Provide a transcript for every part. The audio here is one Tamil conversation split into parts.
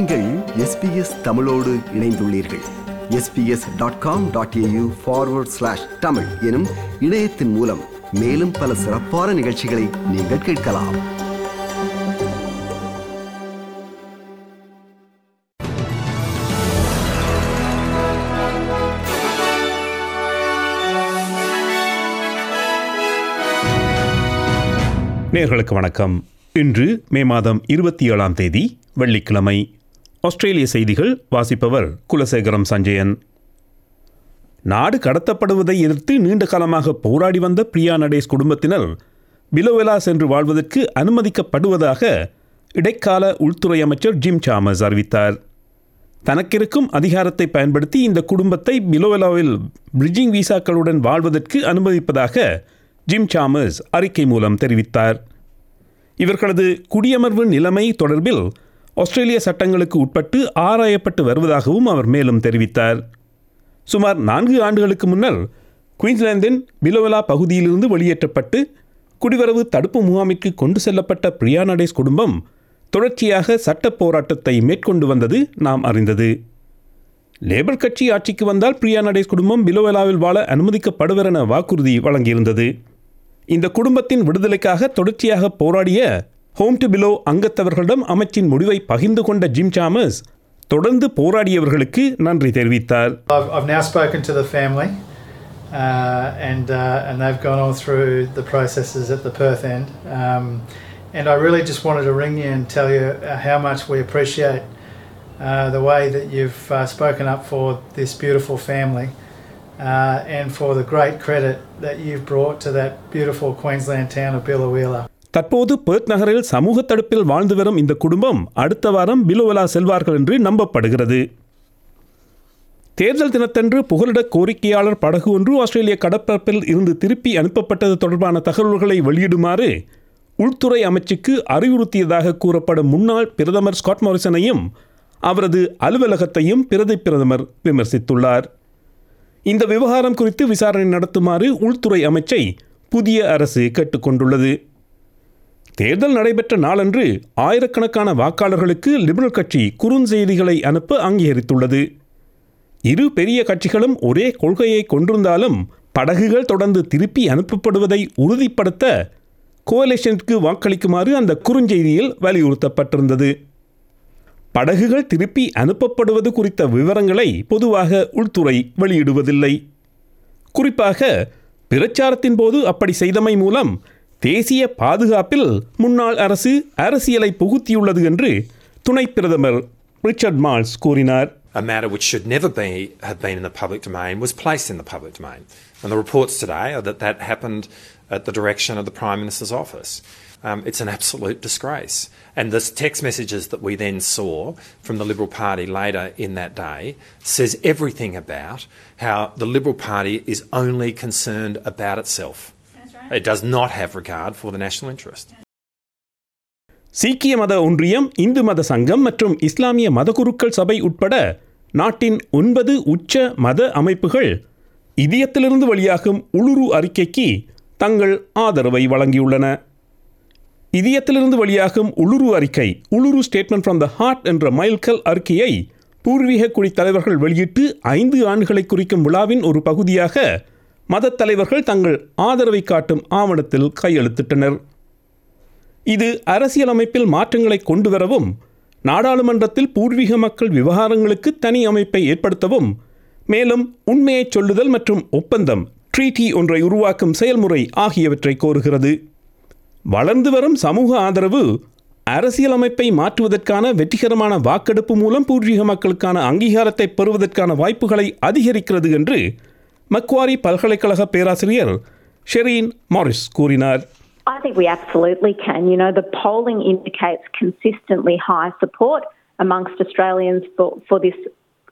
நீங்கள் எஸ்பிஎஸ் தமிழோடு இணைந்துள்ளீர்கள். SBS dot com dot AU forward slash Tamil எனும் இணையத்தின் மூலம் மேலும் பல சிறப்பான நிகழ்ச்சிகளை நீங்கள் கேட்கலாம். நேர்களுக்கு வணக்கம். இன்று மே மாதம் இருபத்தி ஏழாம் தேதி வெள்ளிக்கிழமை ஆஸ்திரேலிய செய்திகள் வாசிப்பவர் குலசேகரம் சஞ்சயன். நாடு கடத்தப்படுவதை எதிர்த்து நீண்ட காலமாக போராடி வந்த பிரியா நடேஷ் குடும்பத்தினர் பிலோவெலா சென்று வாழ்வதற்கு அனுமதிக்கப்படுவதாக இடைக்கால உள்துறை அமைச்சர் ஜிம் சாமஸ் அறிவித்தார். தனக்கிருக்கும் அதிகாரத்தை பயன்படுத்தி இந்த குடும்பத்தை பிலோவெலாவில் பிரிட்ஜிங் விசாக்களுடன் வாழ்வதற்கு அனுமதிப்பதாக ஜிம் சாமஸ் அறிக்கை மூலம் தெரிவித்தார். இவர்களது குடியமர்வு நிலைமை தொடர்பில் ஆஸ்திரேலிய சட்டங்களுக்கு உட்பட்டு ஆராயப்பட்டு வருவதாகவும் அவர் மேலும் தெரிவித்தார். சுமார் நான்கு ஆண்டுகளுக்கு முன்னர் குயின்ஸ்லாந்தின் பிலோவலா பகுதியிலிருந்து வெளியேற்றப்பட்டு குடிவரவு தடுப்பு முகாமிற்கு கொண்டு செல்லப்பட்ட பிரியா நடேஷ் குடும்பம் தொடர்ச்சியாக சட்ட போராட்டத்தை மேற்கொண்டு வந்தது நாம் அறிந்தது. லேபர் கட்சி ஆட்சிக்கு வந்தால் பிரியா நடேஷ் குடும்பம் பிலோவெலாவில் வாழ அனுமதிக்கப்படுவர் என வாக்குறுதி வழங்கியிருந்தது. இந்த குடும்பத்தின் விடுதலைக்காக தொடர்ச்சியாக போராடிய ஹோம் டு பிலோ அங்கத்தவர்களிடம் அமைச்சின் முடிவை பகிர்ந்து கொண்ட ஜிம் சாமஸ் தொடர்ந்து போராடியவர்களுக்கு நன்றி தெரிவித்தார் I've, I've now spoken to the family, uh, and uh, and they've gone all through the processes at the Perth end. Um, and I really just wanted to ring you and tell you uh, how much we appreciate uh, the way that you've uh, spoken up for this beautiful family, uh, and for the great credit that you've brought to that beautiful Queensland town of Billawheeler. தற்போது பெர்த் நகரில் சமூக தடுப்பில் வாழ்ந்து வரும் இந்த குடும்பம் அடுத்த வாரம் பிலுவலா செல்வார்கள் என்று நம்பப்படுகிறது. தேர்தல் தினத்தன்று புகலிட கோரிக்கையாளர் படகு ஒன்று ஆஸ்திரேலிய கடற்பரப்பில் இருந்து திருப்பி அனுப்பப்பட்டது தொடர்பான தகவல்களை வெளியிடுமாறு உள்துறை அமைச்சுக்கு அறிவுறுத்தியதாக கூறப்படும் முன்னாள் பிரதமர் ஸ்காட் மாரிசனையும் அவரது அலுவலகத்தையும் பிரதி பிரதமர் விமர்சித்துள்ளார். இந்த விவகாரம் குறித்து விசாரணை நடத்துமாறு உள்துறை அமைச்சை புதிய அரசு கேட்டுக்கொண்டுள்ளது. தேர்தல் நடைபெற்ற நாளன்று ஆயிரக்கணக்கான வாக்காளர்களுக்கு லிபரல் கட்சி குறுஞ்செய்திகளை அனுப்ப அங்கீகரித்துள்ளது. இரு பெரிய கட்சிகளும் ஒரே கொள்கையை கொண்டிருந்தாலும் படகுகள் தொடர்ந்து திருப்பி அனுப்பப்படுவதை உறுதிப்படுத்த கோலேஷனுக்கு வாக்களிக்குமாறு அந்த குறுஞ்செய்தியில் வலியுறுத்தப்பட்டிருந்தது. படகுகள் திருப்பி அனுப்பப்படுவது குறித்த விவரங்களை பொதுவாக உள்துறை வெளியிடுவதில்லை. குறிப்பாக பிரச்சாரத்தின் போது அப்படி செய்தமை மூலம் தேசிய பாதுகாப்பில் முன்னாள் அரசு அரசியலை புகுத்தியுள்ளது என்று துணை பிரதமர் ரிச்சர்ட் மால்ஸ் கூறினார் a matter which should never be have been in the public domain was placed in the public domain. And the reports today are that that happened at the direction of the Prime Minister's office. Um, it's an absolute disgrace. And the text messages that we then saw from the Liberal Party later in that day says everything about how the Liberal Party is only concerned about itself. It does not have regard for the national interest. சீக்கிய மத ஒன்றியம் இந்து மத சங்கம் மற்றும் இஸ்லாமிய மதகுருக்கள் சபை உட்பட நாட்டின் ஒன்பது உச்ச மத அமைப்புகள் இதயத்திலிருந்து வெளியாகும் உளுரு அறிக்கைக்கு தங்கள் ஆதரவை வழங்கியுள்ளன இதயத்திலிருந்து வெளியாகும் உளுரு அறிக்கை Uluru statement from the heart என்ற மைல்கல் அறிக்கையை பூர்வீக குடி தலைவர்கள் வெளியிட்டு ஐந்து ஆண்டுகளை குறிக்கும் விழாவின் ஒரு பகுதியாக மதத் தலைவர்கள் தங்கள் ஆதரவை காட்டும் ஆவணத்தில் கையெழுத்திட்டனர். இது அரசியலமைப்பில் மாற்றங்களை கொண்டு வரவும் நாடாளுமன்றத்தில் பூர்வீக மக்கள் விவகாரங்களுக்கு தனி அமைப்பை ஏற்படுத்தவும் மேலும் உண்மையைச் சொல்லுதல் மற்றும் ஒப்பந்தம் ட்ரீட்டி ஒன்றை உருவாக்கும் செயல்முறை ஆகியவற்றை கோருகிறது. வளர்ந்து வரும் சமூக ஆதரவு அரசியலமைப்பை மாற்றுவதற்கான வெற்றிகரமான வாக்கெடுப்பு மூலம் பூர்வீக மக்களுக்கான அங்கீகாரத்தை பெறுவதற்கான வாய்ப்புகளை அதிகரிக்கிறது என்று மக்வாரி பல்கலைக்கழக பேராசிரியர் ஷெரீன் மாரிஸ் கூறினார் I think we absolutely can. You know, the polling indicates consistently high support amongst Australians for, for this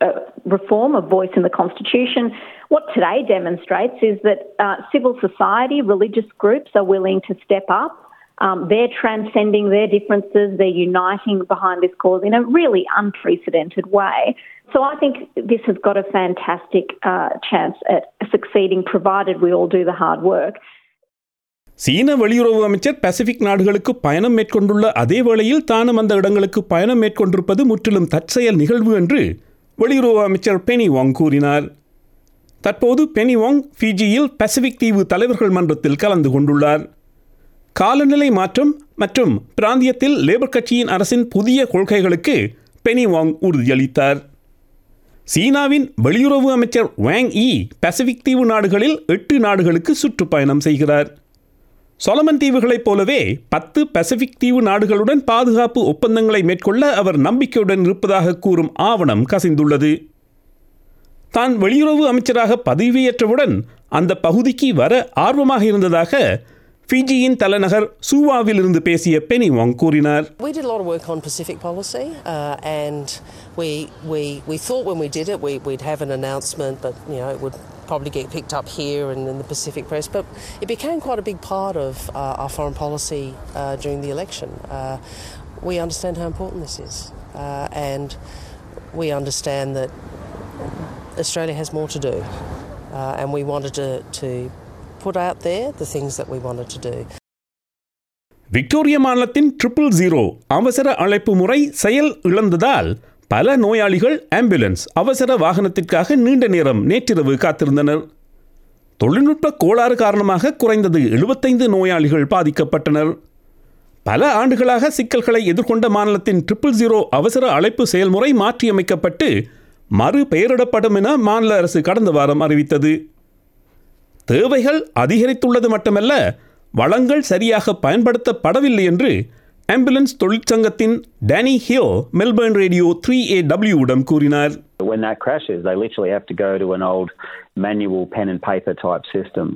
uh, reform of voice in the Constitution. What today demonstrates is that uh, civil society, religious groups are willing to step up. Um, they're transcending their differences, they're uniting behind this cause in a really unprecedented way. So I think this has got a fantastic uh, chance at succeeding, provided we all do the hard work. சீன வெளியுறவு அமைச்சர் பசிபிக் நாடுகளுக்கு பயணம் மேற்கொண்டுள்ள அதே வேளையில் தானும் அந்த இடங்களுக்கு பயணம் மேற்கொண்டிருப்பது முற்றிலும் தற்செயல் நிகழ்வு என்று வெளியுறவு அமைச்சர் பெனி வாங் கூறினார். தற்போது பெனி வாங் ஃபிஜியில் பசிபிக் தீவு தலைவர்கள் மன்றத்தில் கலந்து கொண்டுள்ளார். காலநிலை மாற்றம் மற்றும் பிராந்தியத்தில் லேபர் கட்சியின் அரசின் புதிய கொள்கைகளுக்கு பெனி வாங் உறுதியளித்தார். சீனாவின் வெளியுறவு அமைச்சர் வேங் ஈ பசிபிக் தீவு நாடுகளில் எட்டு நாடுகளுக்கு சுற்றுப்பயணம் செய்கிறார். சொலமன் தீவுகளைப் போலவே பத்து பசிபிக் தீவு நாடுகளுடன் பாதுகாப்பு ஒப்பந்தங்களை மேற்கொள்ள அவர் நம்பிக்கையுடன் இருப்பதாக கூறும் ஆவணம் கசிந்துள்ளது. தான் வெளியுறவு அமைச்சராக பதவியேற்றவுடன் அந்த பகுதிக்கு வர ஆர்வமாக இருந்ததாக ஃபிஜியின் தலைநகர் சூவாவில் இருந்து பேசிய பெனி வாங் கூறினார் We did a lot of work on Pacific policy, uh, and we, we, we thought when we did it we, we'd have an announcement, but you know it would probably get picked up here and in the Pacific press. But it became quite a big part of uh, our foreign policy uh, during the election. Uh, we understand how important this is, uh, and we understand that Australia has more to do, uh, and we wanted to, to put out there the things that we wanted to do. விக்டோரிய மாநிலத்தின் ட்ரிபிள் ஜீரோ அவசர அழைப்பு முறை செயல் இழந்ததால் பல நோயாளிகள் ஆம்புலன்ஸ் அவசர வாகனத்திற்காக நீண்ட நேரம் நேற்றிரவு காத்திருந்தனர். தொழில்நுட்ப கோளாறு காரணமாக குறைந்தது எழுபத்தைந்து நோயாளிகள் பாதிக்கப்பட்டனர். பல ஆண்டுகளாக சிக்கல்களை எதிர்கொண்ட மாநிலத்தின் ட்ரிபிள் ஜீரோ அவசர அழைப்பு செயல்முறை மாற்றியமைக்கப்பட்டு மறு பெயரிடப்படும் என மாநில அரசு கடந்த வாரம் அறிவித்தது. தேவைகள் அதிகரித்துள்ளது மட்டுமல்ல வளங்கள் சரியாக பயன்படுத்தப்படவில்லை என்று ஆம்புலன்ஸ் தொழிற்சங்கத்தின் Danny ஹியோ Melbourne radio three A டபிள்யூடம் கூறினார். When that crashes, they literally have to go to an old manual pen and paper type system.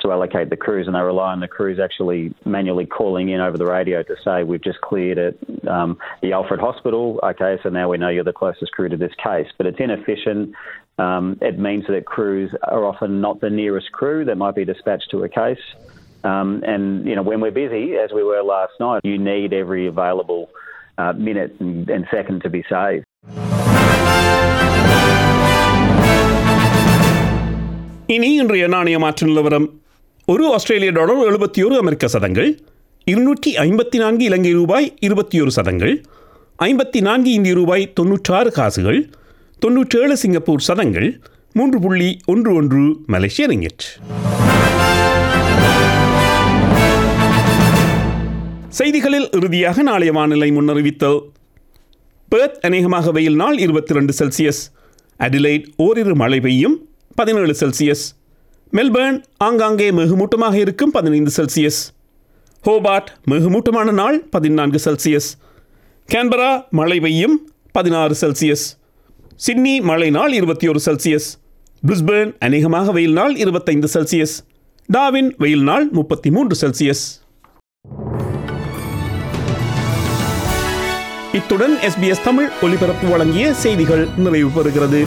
to allocate the crews, and they rely on the crews actually manually calling in over the radio to say, We've just cleared at um, the Alfred Hospital. Okay, so now we know you're the closest crew to this case. But it's inefficient. Um, it means that crews are often not the nearest crew that might be dispatched to a case. Um, and, you know, when we're busy, as we were last night, you need every available uh, minute and, and second to be saved. ഇനി ഇൻറിയ നാണയ ஒரு ஆஸ்திரேலிய டாலர் எழுபத்தி ஒரு அமெரிக்க சதங்கள் இருநூற்றி ஐம்பத்தி நான்கு இலங்கை ரூபாய் இருபத்தி ஒரு சதங்கள் ஐம்பத்தி நான்கு இந்திய ரூபாய் தொன்னூற்றாறு காசுகள் தொன்னூற்றேழு சிங்கப்பூர் சதங்கள் மூன்று புள்ளி ஒன்று ஒன்று மலேசிய ரிங்கெட். செய்திகளில் இறுதியாக நாளைய வானிலை முன்னறிவித்தல். பேர்த் அநேகமாக வெயில் நாள் இருபத்தி ரெண்டு செல்சியஸ். அடிலைட் ஓரிரு மழை பெய்யும் பதினேழு செல்சியஸ். மெல்பர்ன் ஆங்காங்கே மிகுமூட்டமாக இருக்கும் பதினைந்து செல்சியஸ். ஹோபார்ட் மிகுமூட்டமான நாள் பதினான்கு செல்சியஸ். கேன்பரா மழை பெய்யும் பதினாறு செல்சியஸ். சிட்னி மழை நாள் இருபத்தி ஒரு செல்சியஸ். பிரிஸ்பேர்ன் அநேகமாக வெயில் நாள் இருபத்தைந்து செல்சியஸ். டாவின் வெயில் நாள் முப்பத்தி மூன்று செல்சியஸ். இத்துடன் எஸ்பிஎஸ் தமிழ் ஒலிபரப்பு வழங்கிய செய்திகள் நிறைவு பெறுகிறது.